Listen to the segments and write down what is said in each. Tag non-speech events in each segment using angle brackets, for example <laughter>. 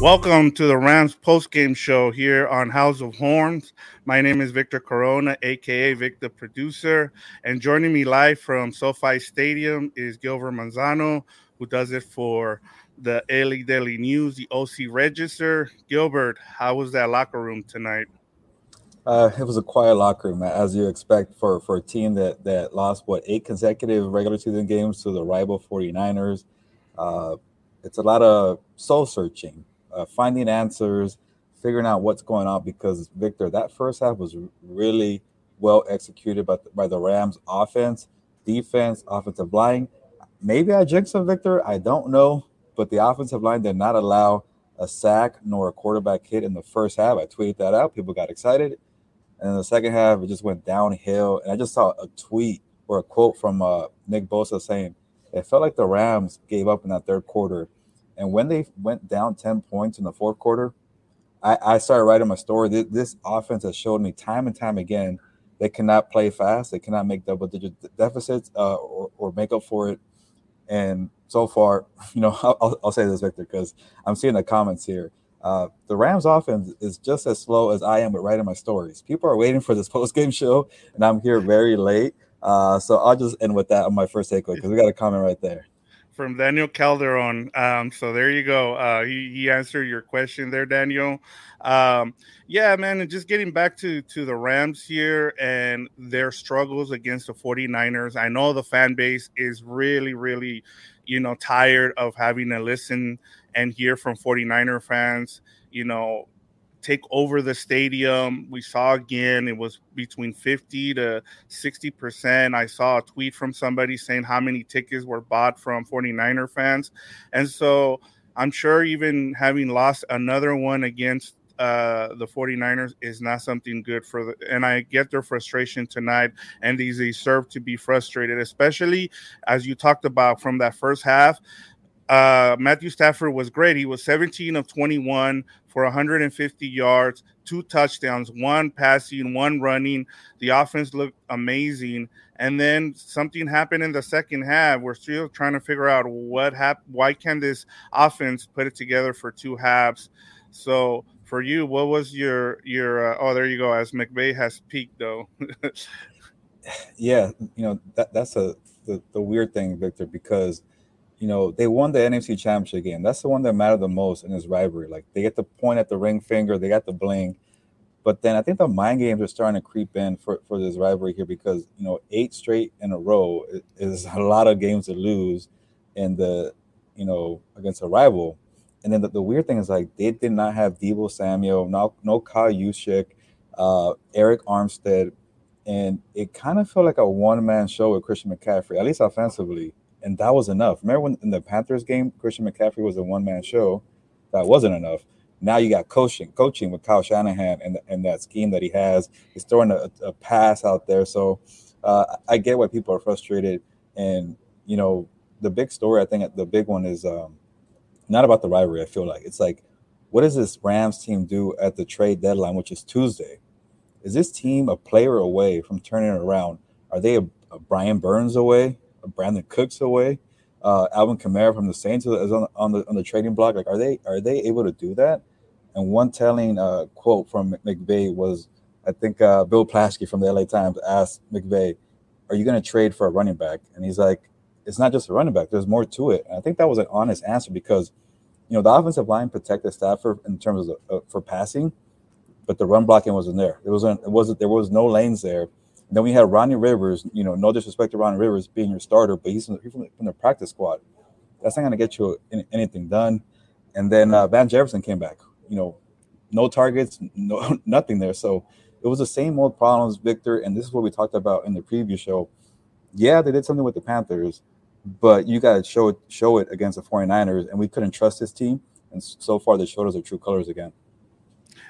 Welcome to the Rams post-game show here on House of Horns. My name is Victor Corona, aka Vic the producer, and joining me live from SoFi Stadium is Gilbert Manzano, who does it for the LA Daily News, the OC Register. Gilbert, how was that locker room tonight? Uh, it was a quiet locker room, as you expect for, for a team that, that lost, what, eight consecutive regular season games to the rival 49ers. Uh, it's a lot of soul searching uh, finding answers, figuring out what's going on. Because Victor, that first half was really well executed by the, by the Rams offense, defense, offensive line. Maybe I jinxed them, Victor. I don't know, but the offensive line did not allow a sack nor a quarterback hit in the first half. I tweeted that out. People got excited. And in the second half, it just went downhill. And I just saw a tweet or a quote from uh, Nick Bosa saying, it felt like the Rams gave up in that third quarter and when they went down 10 points in the fourth quarter, I, I started writing my story. This, this, offense has showed me time and time again they cannot play fast. They cannot make double digit deficits uh, or, or make up for it. And so far, <laughs> you know, I'll, I'll say this, Victor, because I'm seeing the comments here. Uh, the Rams offense is just as slow as I am with writing my stories. People are waiting for this <laughs> post game show, and I'm here very late. Uh, so I'll just end with that on my first takeaway because we got a comment right there from Daniel Calderon. Um, so there you go. Uh, he, he answered your question there, Daniel. Um, yeah, man, and just getting back to to the Rams here and their struggles against the 49ers. I know the fan base is really, really, you know, tired of having to listen and hear from 49er fans, you know, take over the stadium. We saw again it was between 50 to 60 percent. I saw a tweet from somebody saying how many tickets were bought from 49er fans, and so I'm sure even having lost another one against uh, the 49ers is not something good for the and I get their frustration tonight and these they deserve to be frustrated, especially as you talked about from that first half. Uh, Matthew Stafford was great. He was 17 of 21 for 150 yards, two touchdowns, one passing, one running. The offense looked amazing. And then something happened in the second half. We're still trying to figure out what happened. Why can this offense put it together for two halves? So for you, what was your your? Uh, oh, there you go. As McVay has peaked, though. <laughs> yeah, you know that that's a the, the weird thing, Victor, because you know, they won the NFC Championship game. That's the one that mattered the most in this rivalry. Like they get the point at the ring finger, they got the bling. But then I think the mind games are starting to creep in for, for this rivalry here because you know eight straight in a row is a lot of games to lose in the you know against a rival. And then the, the weird thing is like they did not have Deebo Samuel, no no Kyle Juszczyk, uh, Arik Armstead, and it kind of felt like a one man show with Christian McCaffrey, at least offensively and that was enough. Remember when in the Panthers game, Christian McCaffrey was a one man show? That wasn't enough. Now you got coaching, coaching with Kyle Shanahan and, and that scheme that he has. He's throwing a, a pass out there. So uh, I get why people are frustrated. And, you know, the big story, I think the big one is um, not about the rivalry. I feel like it's like, what does this Rams team do at the trade deadline, which is Tuesday? Is this team a player away from turning around? Are they a, a Brian Burns away? Brandin Cooks away. Uh, Alvin Kamara from the Saints is on, on the on the trading block. Like, are they are they able to do that? And one telling uh, quote from McVay was, I think uh, Bill Plaschke from the LA Times asked McVay, "Are you going to trade for a running back?" And he's like, "It's not just a running back. There's more to it." And I think that was an honest answer because, you know, the offensive line protected Stafford in terms of uh, for passing, but the run blocking wasn't there. It wasn't. It wasn't. There was no lanes there then we had Ronnie Rivers, you know, no disrespect to Ronnie Rivers being your starter, but he's from, from the practice squad. That's not going to get you anything done. And then uh, Van Jefferson came back, you know, no targets, no <laughs> nothing there. So it was the same old problems, Victor. And this is what we talked about in the previous show. Yeah, they did something with the Panthers, but you got to show it, show it against the 49ers. And we couldn't trust this team. And so far, they showed us their true colors again.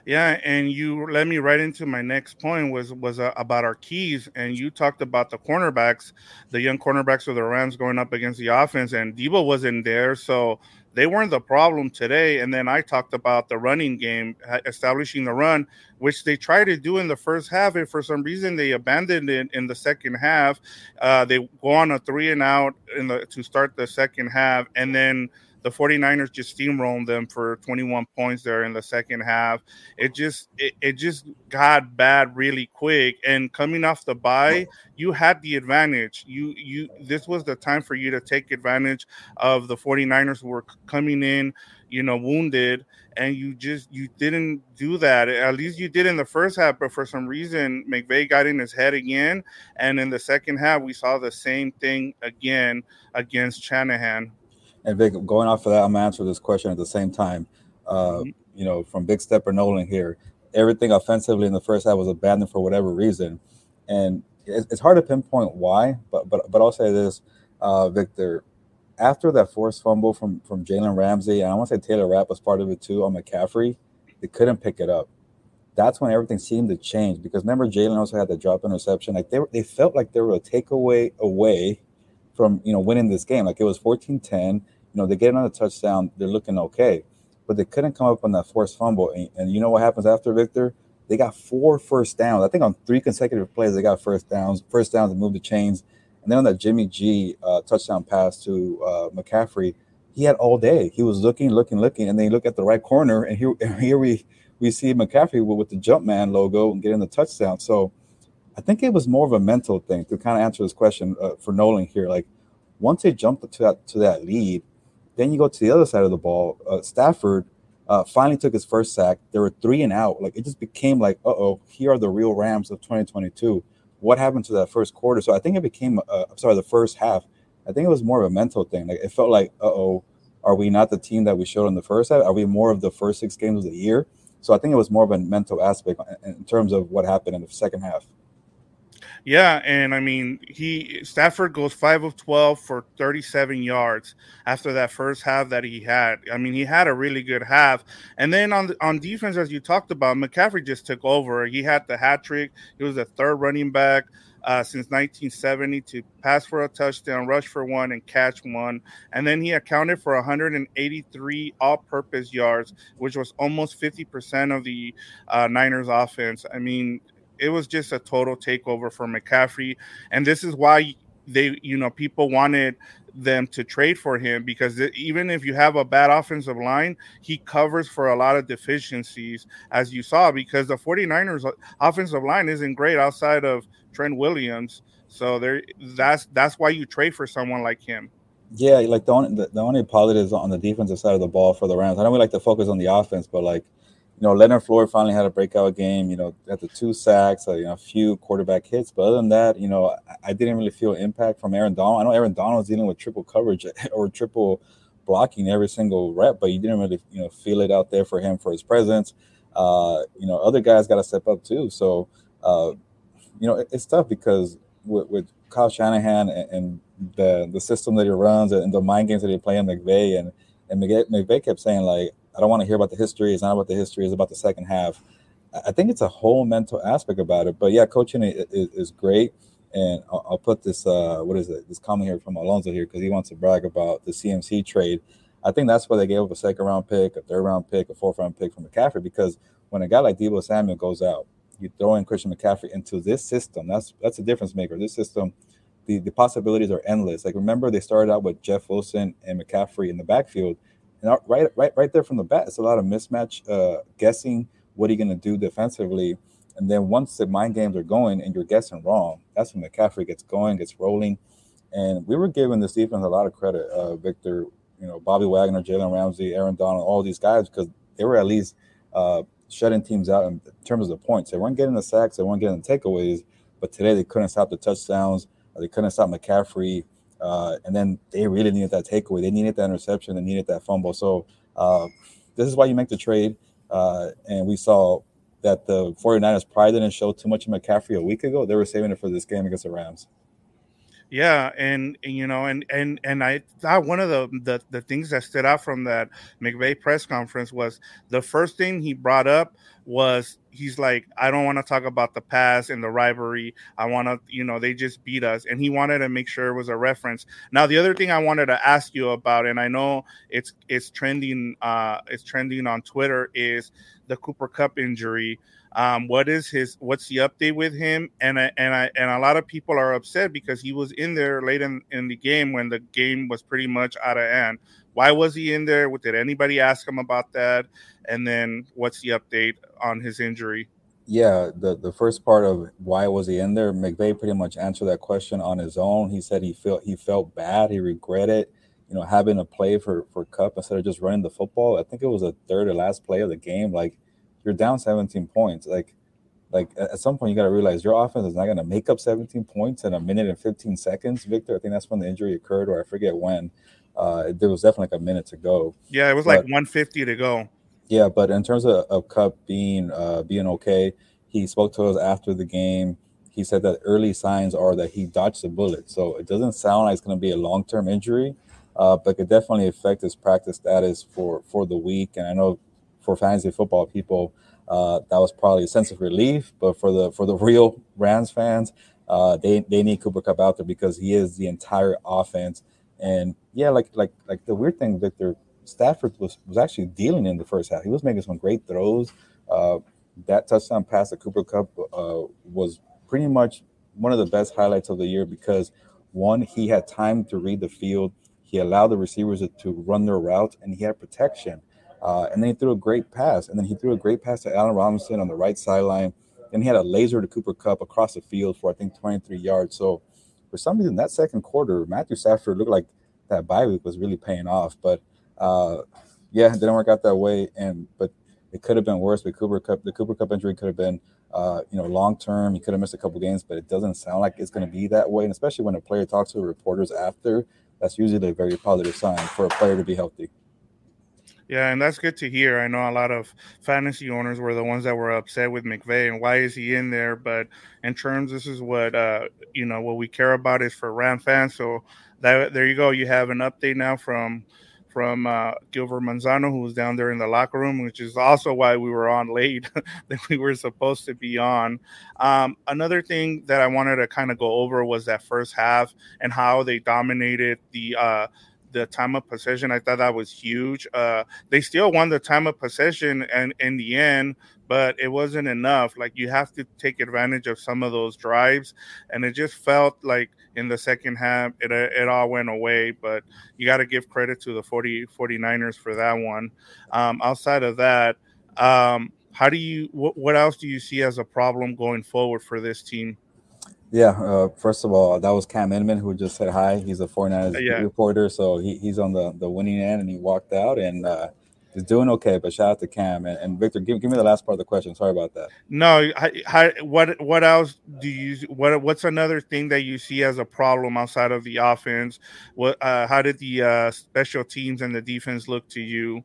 Yeah, and you led me right into my next point was was uh, about our keys, and you talked about the cornerbacks, the young cornerbacks of the Rams going up against the offense, and Deebo wasn't there, so they weren't the problem today. And then I talked about the running game, establishing the run, which they tried to do in the first half, and for some reason they abandoned it in the second half. Uh, they go on a three and out in the to start the second half, and then the 49ers just steamrolled them for 21 points there in the second half. It just it, it just got bad really quick. And coming off the bye, you had the advantage. You you this was the time for you to take advantage of the 49ers who were coming in, you know, wounded and you just you didn't do that. At least you did in the first half, but for some reason McVay got in his head again, and in the second half we saw the same thing again against Shanahan. And Vic, going off of that, I'm gonna answer this question at the same time. Uh, mm-hmm. You know, from Big Stepper Nolan here, everything offensively in the first half was abandoned for whatever reason, and it's, hard to pinpoint why. But but but I'll say this, uh, Victor after that forced fumble from from Jalen Ramsey, and I want to say Taylor Rapp was part of it too on McCaffrey, they couldn't pick it up. That's when everything seemed to change because remember Jalen also had the drop interception. Like they were, they felt like they were a takeaway away from you know winning this game. Like it was 14-10. You know they get another touchdown, they're looking okay, but they couldn't come up on that forced fumble. And, and you know what happens after Victor? They got four first downs. I think on three consecutive plays they got first downs. First downs to move the chains and then on that Jimmy G uh, touchdown pass to uh, McCaffrey, he had all day. He was looking, looking, looking, and then you look at the right corner, and here, <laughs> here we we see McCaffrey with, with the Jumpman logo and getting the touchdown. So I think it was more of a mental thing to kind of answer this question uh, for Nolan here. Like once they jumped to that to that lead, then you go to the other side of the ball. Uh, Stafford uh, finally took his first sack. There were three and out. Like it just became like, uh oh, here are the real Rams of 2022 what happened to that first quarter. So I think it became, uh, I'm sorry, the first half. I think it was more of a mental thing. Like it felt like, uh oh, are we not the team that we showed in the first half? Are we more of the first six games of the year? So I think it was more of a mental aspect in terms of what happened in the second half. Yeah, and I mean, he Stafford goes five of twelve for thirty-seven yards after that first half that he had. I mean, he had a really good half, and then on on defense, as you talked about, McCaffrey just took over. He had the hat trick. He was the third running back. Uh, since 1970 to pass for a touchdown, rush for one, and catch one. And then he accounted for 183 all purpose yards, which was almost 50% of the uh, Niners offense. I mean, it was just a total takeover for McCaffrey, and this is why they, you know, people wanted them to trade for him because even if you have a bad offensive line, he covers for a lot of deficiencies, as you saw, because the 49ers offensive line isn't great outside of Trent Williams. So there that's that's why you trade for someone like him. Yeah, like the only the, the only positives on the defensive side of the ball for the Rams. I know we like to focus on the offense, but like you know, Leonard Floyd finally had a breakout game. You know, at the two sacks, uh, you know, a few quarterback hits. But other than that, you know, I, I didn't really feel impact from Aaron Donald. I know Aaron Donald was dealing with triple coverage <laughs> or triple blocking every single rep, but you didn't really, you know, feel it out there for him for his presence. Uh, you know, other guys got to step up too. So, uh, you know, it, it's tough because with, with Kyle Shanahan and, and, the the system that he runs and the mind games that he play in McVay and and McVay, kept saying like I don't want to hear about the history. It's not about the history. It's about the second half. I think it's a whole mental aspect about it. But yeah, coaching is, is great. And I'll, I'll, put this, uh, what is it? This comment here from Alonzo here because he wants to brag about the CMC trade. I think that's why they gave up a second round pick, a third round pick, a fourth round pick from McCaffrey because when a guy like Deebo Samuel goes out, you throw in Christian McCaffrey into this system. That's that's a difference maker. This system, the, the possibilities are endless. Like remember, they started out with Jeff Wilson and McCaffrey in the backfield and right, right, right there from the bat, it's a lot of mismatch uh, guessing. What are you going to do defensively? And then once the mind games are going and you're guessing wrong, that's when McCaffrey gets going, gets rolling. And we were giving this defense a lot of credit, uh, Victor. You know, Bobby Wagner, Jalen Ramsey, Aaron Donald, all these guys because they were at least uh, shutting teams out in terms of the points. They weren't getting the sacks, they weren't getting the takeaways, but today they couldn't stop the touchdowns. They couldn't stop McCaffrey. Uh, and then they really needed that takeaway. They needed that interception. They needed that fumble. So uh, this is why you make the trade. Uh, and we saw that the 49ers probably didn't show too much of McCaffrey a week ago. They were saving it for this game against the Rams. Yeah, and, and, you know, and and and I thought one of the, the the things that stood out from that McVay press conference was the first thing he brought up was he's like, I don't want to talk about the past and the rivalry. I want to, you know, they just beat us, and he wanted to make sure it was a reference. Now, the other thing I wanted to ask you about, and I know it's it's trending, uh, it's trending on Twitter, is the Cooper Kupp injury. Um, what is his? What's the update with him? And I, and I and a lot of people are upset because he was in there late in, in the game when the game was pretty much out of hand. why was he in there? Did anybody ask him about that? And then what's the update on his injury? Yeah, the the first part of why was he in there, McVay pretty much answered that question on his own. He said he felt he felt bad, he regretted, you know, having to play for for Kupp instead of just running the football. I think it was a third or last play of the game. Like you're down 17 points. Like like at some point you got to realize your offense is not going to make up 17 points in a minute and 15 seconds victor. I think that's when the injury occurred or i forget when. Uh there was definitely like a minute to go. Yeah it was but, like 150 to go. Yeah but in terms of, of Kupp being uh being okay he spoke to us after the game. He said that early signs are that he dodged a bullet. So it doesn't sound like it's going to be a long-term injury uh, but could definitely affect his practice status for for the week. And i know for fantasy football people uh, that was probably a sense of relief. But for the for the <laughs> real Rams fans, uh, they they need Cooper Kupp out there because he is the entire offense. And yeah, like like like the weird thing, Victor Stafford was was actually dealing in the first half. He was making some great throws. Uh, that touchdown pass to Cooper Kupp uh, was pretty much one of the best highlights of the year because one, he had time to read the field. He allowed the receivers to run their routes, and he had protection. Uh, and then he threw a great pass. And then he threw a great pass to Allen Robinson on the right sideline. And he had a laser to Cooper Kupp across the field for, I think, 23 yards. So for some reason, that second quarter, Matthew Stafford looked like that bye week was really paying off. But uh, yeah, it didn't work out that way. And but it could have been worse. But Cooper Kupp, the Cooper Kupp injury could have been, uh, you know, long term. He could have missed a couple games, but it doesn't sound like it's going to be that way. And especially when a player talks to reporters after, that's usually a very positive sign for a player to be healthy. Yeah, and that's good to hear. I know a lot of fantasy owners were the ones that were upset with McVay and why is he in there? But in terms, this is what uh, you know what we care about is for Ram fans. So that there you go. You have an update now from from uh, Gilbert Manzano, who was down there in the locker room, which is also why we were on late <laughs> that we were supposed to be on. Um, another thing that I wanted to kind of go over was that first half and how they dominated the uh, the time of possession. I thought that was huge. Uh, they still won the time of possession and in the end, but it wasn't enough. Like you have to take advantage of some of those drives, and it just felt like in the second half it it all went away. But you got to give credit to the 40 49ers for that one. Um, outside of that, um, how do you what, what else do you see as a problem going forward for this team? Yeah, uh, first of all, that was Cam Inman who just said hi. He's a 49ers yeah. reporter, so he, he's on the, the winning end and he walked out and uh, he's doing okay. But shout out to Cam and, and Victor. Give, give me the last part of the question. Sorry about that. No, how, what what else do you what what's another thing that you see as a problem outside of the offense? What uh, how did the uh, special teams and the defense look to you?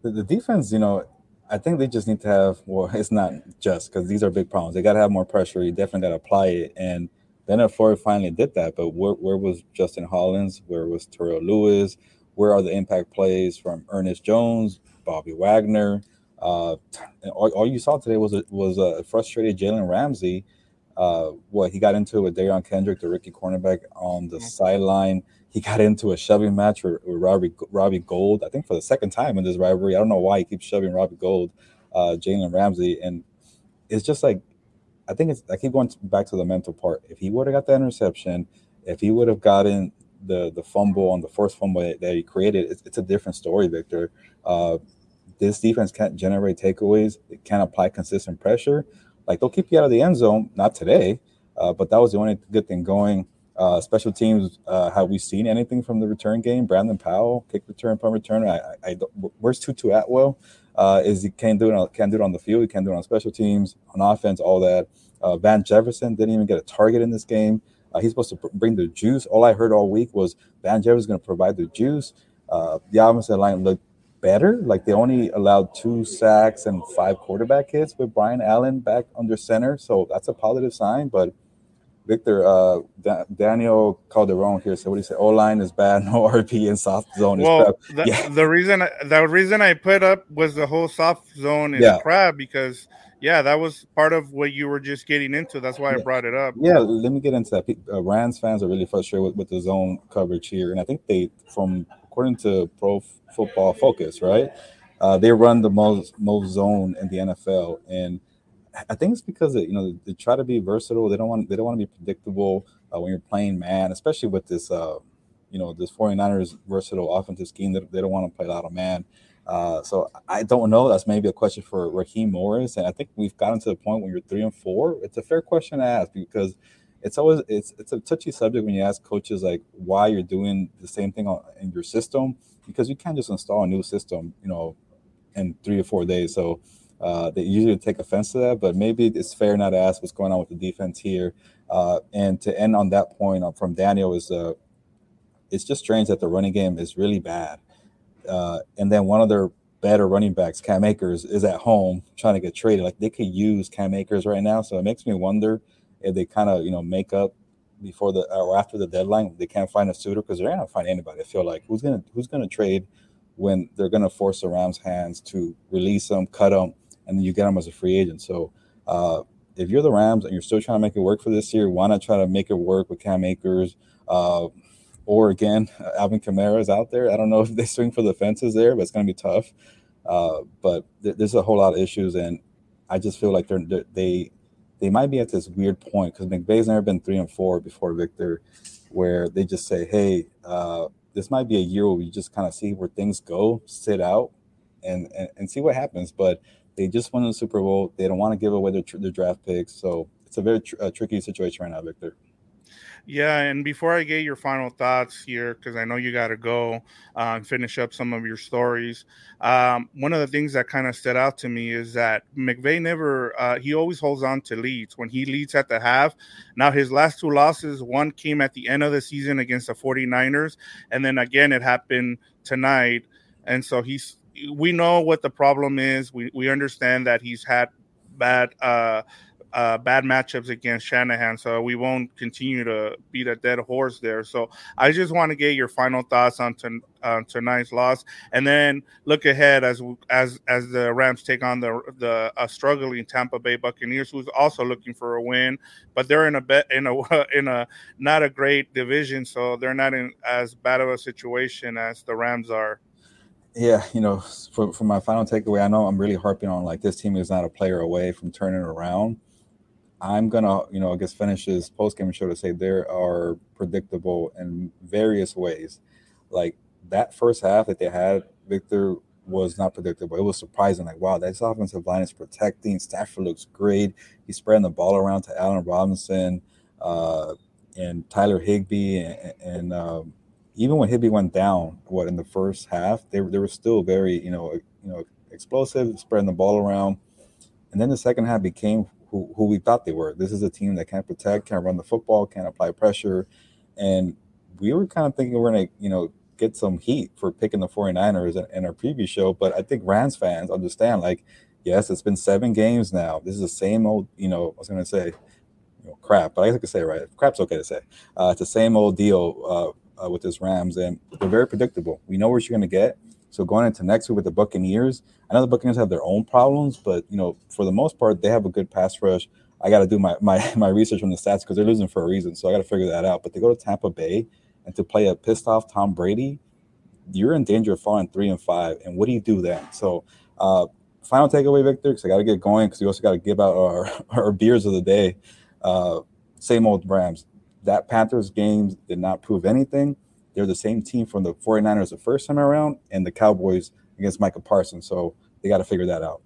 The, the defense, you know, I think they just need to have. Well, <laughs> it's not just because these are big problems. They got to have more pressure. You definitely got to apply it. And then Florida finally did that. But where, where was Justin Hollins? Where was Terrell Lewis? Where are the impact plays from Ernest Jones, Bobby Wagner? Uh, all, all, you saw today was a, was a frustrated Jalen Ramsey. Uh, what he got into with Derion Kendrick, the rookie cornerback, on the sideline he got into a shoving match with, with Robbie Robbie Gould. I think for the second time in this rivalry. I don't know why he keeps shoving Robbie Gould, uh, Jalen Ramsey, and it's just like I think it's. I keep going back to the mental part. If he would have got that interception, if he would have gotten the the fumble on the first fumble that he created, it's, it's a different story, Victor. Uh, this defense can't generate takeaways. It can't apply consistent pressure. Like they'll keep you out of the end zone. Not today, uh, but that was the only good thing going. Uh, special teams, uh, have we seen anything from the return game? Brandon Powell, kick return, punt return. I, I, I where's Tutu Atwell? Uh, is he can't do it on can't do it on the field? He can't do it on special teams, on offense, all that. Uh, Van Jefferson didn't even get a target in this game. Uh, he's supposed to bring the juice. All I heard all week was Van Jefferson is going to provide the juice. Uh, the offensive line looked better. Like they only allowed two sacks and five quarterback hits with Brian Allen back under center, so that's a positive sign. But Victor, uh, da- Daniel Calderon here said, "What do you say? O line is bad. No <laughs> RP in soft zone is well, the, yeah. the reason the reason I put up was the whole soft zone is yeah. crap because yeah, that was part of what you were just getting into. That's why yeah. I brought it up. Yeah, let me get into that. Uh, Rams fans are really frustrated with, with the zone coverage here, and I think they, from according to Pro Football Focus, right, uh, they run the most most zone in the NFL, and I think it's because you know they try to be versatile. They don't want they don't want to be predictable uh, when you're playing man, especially with this uh, you know, this 49ers versatile offensive scheme that they don't want to play a lot of man. Uh, so I don't know. That's maybe a question for Raheem Morris, and I think we've gotten to the point when you're three and four. It's a fair question to ask because it's always it's it's a touchy subject when you ask coaches like why you're doing the same thing on, in your system because you can't just install a new system, you know, in three or four days. So uh, they usually take offense to that, but maybe it's fair not to ask what's going on with the defense here. Uh, and to end on that point uh, from Daniel is uh, it's just strange that the running game is really bad. Uh, and then one of their better running backs, Cam Akers, is at home trying to get traded. Like they could use Cam Akers right now, so it makes me wonder if they kind of you know make up before the or after the deadline. They can't find a suitor because they're not find anybody. I feel like who's gonna who's gonna trade when they're gonna force the Rams' hands to release them, cut them, and then you get them as a free agent. So. Uh, if you're the Rams and you're still trying to make it work for this year, why not try to make it work with Cam Akers? Uh, or again, <laughs> Alvin Kamara is out there. I don't know <laughs> if they swing for the fences there, but it's going to be tough. Uh, but th- there's a whole lot of issues, and I just feel like they're, they're they they might be at this weird point because McVay's never been three and four before Victor, where they just say, "Hey, uh, this might be a year where we just kind of see where things go, sit out, and, and and see what happens." But they just won the Super Bowl. They don't want to give away their, their draft picks, so it's a very tr- tricky situation right now, Victor. Yeah, and before I get your final thoughts here, because I know you got to go uh, and finish up some of your stories, um, one of the things that kind of stood out to me is that McVay never, uh, he always holds on to leads. When he leads at the half, now his last two losses, one came at the end of the season against the 49ers, and then again it happened tonight. And so he's, we know what the problem is. We, we understand that he's had bad uh, uh, bad matchups against Shanahan, so we won't continue to beat a dead horse there. So I just want to get your final thoughts on ton, tonight's loss, and then look ahead as as as the Rams take on the the uh, struggling Tampa Bay Buccaneers, who's also looking for a win, but they're in a bet in a <laughs> in a not a great division, so they're not in as bad of a situation as the Rams are. Yeah, you know, for, for my final takeaway, I know I'm really harping on like this team is not a player away from turning around I'm gonna, you know, I guess finish this post game show to say there are predictable in various ways. Like that first half that they had, Victor was not predictable. It was surprising. Like, wow, this offensive line is protecting. Stafford looks great. He's spreading the ball around to Allen Robinson uh, and Tyler Higbee, and, and um, even when Higbee went down, what in the first half, they they were still very, you know, you know, explosive, spreading the ball around. And then the second half became who, who we thought they were. This is a team that can't protect, can't run the football, can't apply pressure. And we were kind of thinking we're going to, you know, get some heat for picking the 49ers in, in our previous show. But I think Rams fans understand, like, yes, it's been seven games now. This is the same old, you know, I was going to say, you know, crap, but I could say right. Crap's okay to say. Uh, it's the same old deal uh, uh, with this Rams, and they're very predictable. We know what you're going to get. So going into next week with the Buccaneers, I know the Buccaneers have their own problems, but you know, for the most part, they have a good pass rush. I got to do my, <laughs> my my research on the stats because they're losing for a reason. So I got to figure that out. But they go to Tampa Bay and to play a pissed off Tom Brady, you're in danger of falling three and five. And what do you do then? So uh, final takeaway, Victor, because I got to get going because we also got to give out our <laughs> our beers of the day. Uh, same old Rams. That Panthers game did not prove anything. They're the same team from the 49ers the first time around and the Cowboys against Micah Parsons. So they got to figure that out.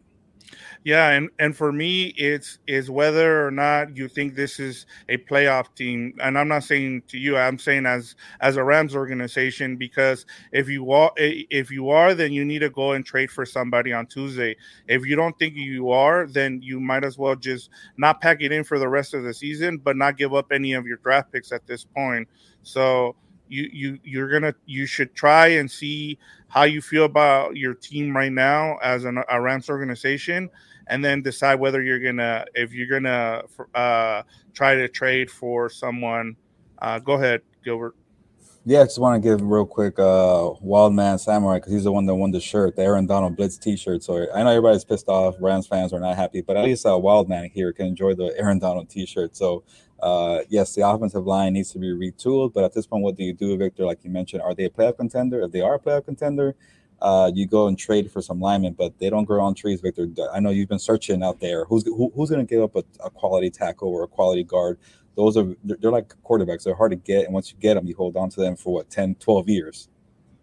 Yeah, and and for me, it's is whether or not you think this is a playoff team. And I'm not saying to you, I'm saying as as a Rams organization because if you are if you are, then you need to go and trade for somebody on Tuesday. If you don't think you are, then you might as well just not pack it in for the rest of the season, but not give up any of your draft picks at this point. So you you you're gonna you should try and see how you feel about your team right now as an, a Rams organization, and then decide whether you're gonna if you're gonna uh, try to trade for someone. Uh, go ahead, Gilbert. Yeah, I just want to give real quick uh Wild Man Samurai because he's the one that won the shirt, the Aaron Donald Blitz T-shirt. So I know everybody's pissed off. Rams fans are not happy, but at least uh, Wild Man here can enjoy the Aaron Donald T-shirt. So uh, yes, the offensive line needs to be retooled, but at this point, what do you do, Victor? Like you mentioned, are they a playoff contender? If they are a playoff contender, uh, you go and trade for some linemen, but they don't grow on trees, Victor. I know you've been searching out there. Who's who, who's going to give up a, a, quality tackle or a quality guard? Those are they're, like quarterbacks. They're hard to get, and once you get them, you hold on to them for what 10, 12 years.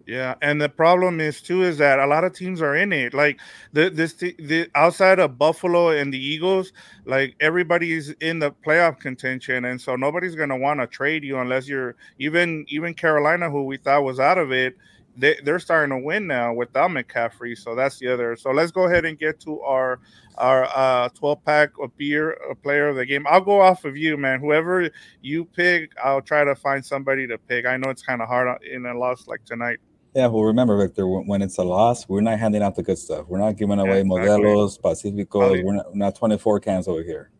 Yeah, and the problem is too is that a lot of teams are in it. Like the this the outside of Buffalo and the Eagles, like everybody's in the playoff contention, and so nobody's gonna want to trade you unless you're even even Carolina, who we thought was out of it. They, they're starting to win now without McCaffrey, so that's the other. So let's go ahead and get to our our uh, 12 pack of beer a player of the game. I'll go off of you, man. Whoever you pick, I'll try to find somebody to pick. I know it's kind of hard in a loss like tonight. Yeah, well, remember, Victor, when it's a loss, we're not handing out the good stuff. We're not giving away exactly. Modelos, Pacificos. We're not, we're not 24 cans over here.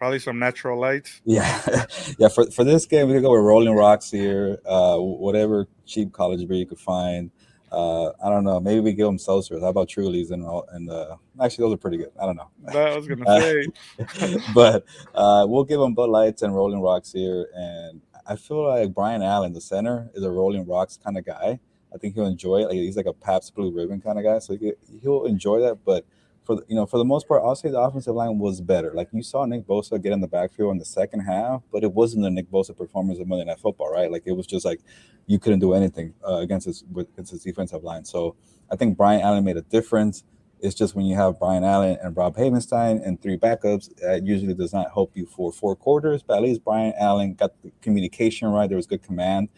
Probably some natural lights. Yeah, <laughs> yeah. For, for this game, we could go with Rolling Rocks here. Uh, whatever cheap college beer you could find. Uh, I don't know. Maybe we give them seltzers. How about Trulies and all? And uh, actually, those are pretty good. I don't know. I was gonna say, <laughs> but uh, we'll give them Bud Lights and Rolling Rocks here. And I feel like Brian Allen, the center, is a Rolling Rocks kind of guy. I think he'll enjoy it. Like he's like a Pabst Blue Ribbon kind of guy, so he, he'll enjoy that. But for the, you know, for the most part, I'll say the offensive line was better. Like you saw Nick Bosa get in the backfield in the second half, but it wasn't the Nick Bosa performance of Monday Night Football, right? Like it was just like you couldn't do anything uh, against his against his defensive line. So I think Brian Allen made a difference. It's just when you have Brian Allen and Rob Havenstein and three backups, that usually does not help you for four quarters. But at least Brian Allen got the communication right. There was good command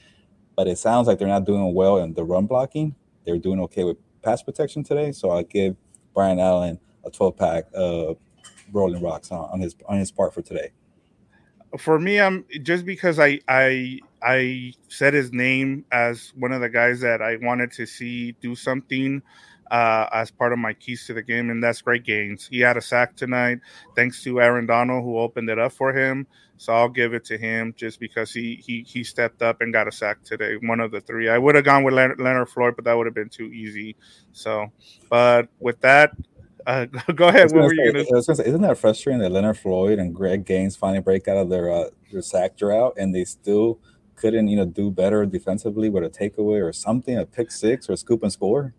but it sounds like they're not doing well in the run blocking. They're doing okay with pass protection today. So I give Brian Allen a 12 pack of Rolling Rocks on, on his on his part for today. For me, I'm just because I I I said his name as one of the guys that I wanted to see do something uh, as part of my keys to the game, and that's Greg Gaines. He had a sack tonight, thanks to Aaron Donald, who opened it up for him. So I'll give it to him just because he he he stepped up and got a sack today. One of the three. I would have gone with Leonard, Leonard Floyd, but that would have been too easy. So, but with that, uh, <laughs> go ahead. What were you going to say? Isn't that frustrating that Leonard Floyd and Greg Gaines finally break out of their uh, their sack drought and they still couldn't you know do better defensively with a takeaway or something, a pick six or a scoop and score?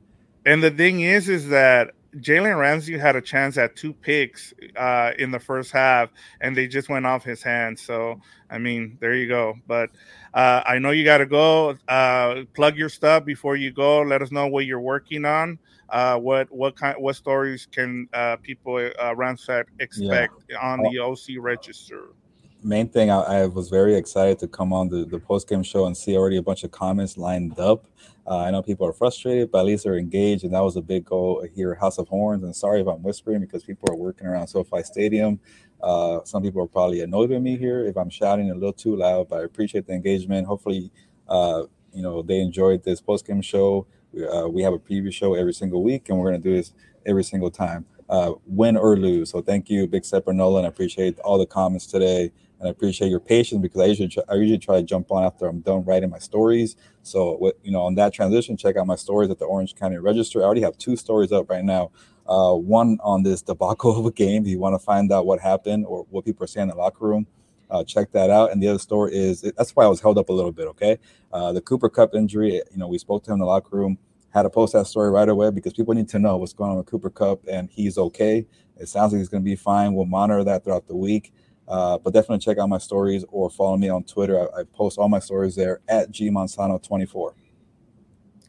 And the thing is, is that Jalen Ramsey had a chance at two picks uh, in the first half, and they just went off his hands. So, I mean, there you go. But uh, I know you got to go. Uh, plug your stuff before you go. Let us know what you're working on. Uh, what what kind what stories can uh, people uh, Ramsat expect yeah. on the OC register? Main thing, I, I, was very excited to come on the, the post game show and see already a bunch of comments lined up. Uh, I know people are frustrated, but at least they're engaged, and that was a big goal here House of Horns. And sorry if I'm whispering because people are working around SoFi Stadium. Uh, some people are probably annoyed with me here if I'm shouting a little too loud, but I appreciate the engagement. Hopefully, uh, you know they enjoyed this post game show. We, uh, we have a preview show every single week, and we're going to do this every single time, uh, win or lose. So thank you, Big Stepper Nolan. I appreciate all the comments today and I appreciate your patience because I usually try, I usually try to jump on after I'm done writing my stories. So what you know on that transition, check out my stories at the Orange County Register. I already have two stories up right now. Uh, one on this debacle of a game. If you want to find out what happened or what people are saying in the locker room, uh, check that out. And the other story is that's why I was held up a little bit. Okay, uh, the Cooper Kupp injury. You know, we spoke to him in the locker room. Had to post that story right away because people need to know what's going on with Cooper Kupp and he's okay. It sounds like he's going to be fine. We'll monitor that throughout the week. Uh, but definitely check out my stories or follow me on Twitter. I, I post all my stories there at gmanzano24.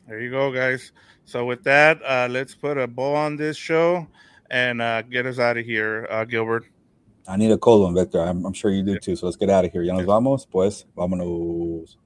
There you go, guys. So with that, uh, let's put a bow on this show and uh, get us out of here, uh, Gilbert. I need a cold one, Victor. I'm, I'm sure you do too. So let's get out of here. Ya nos vamos, pues, vámonos.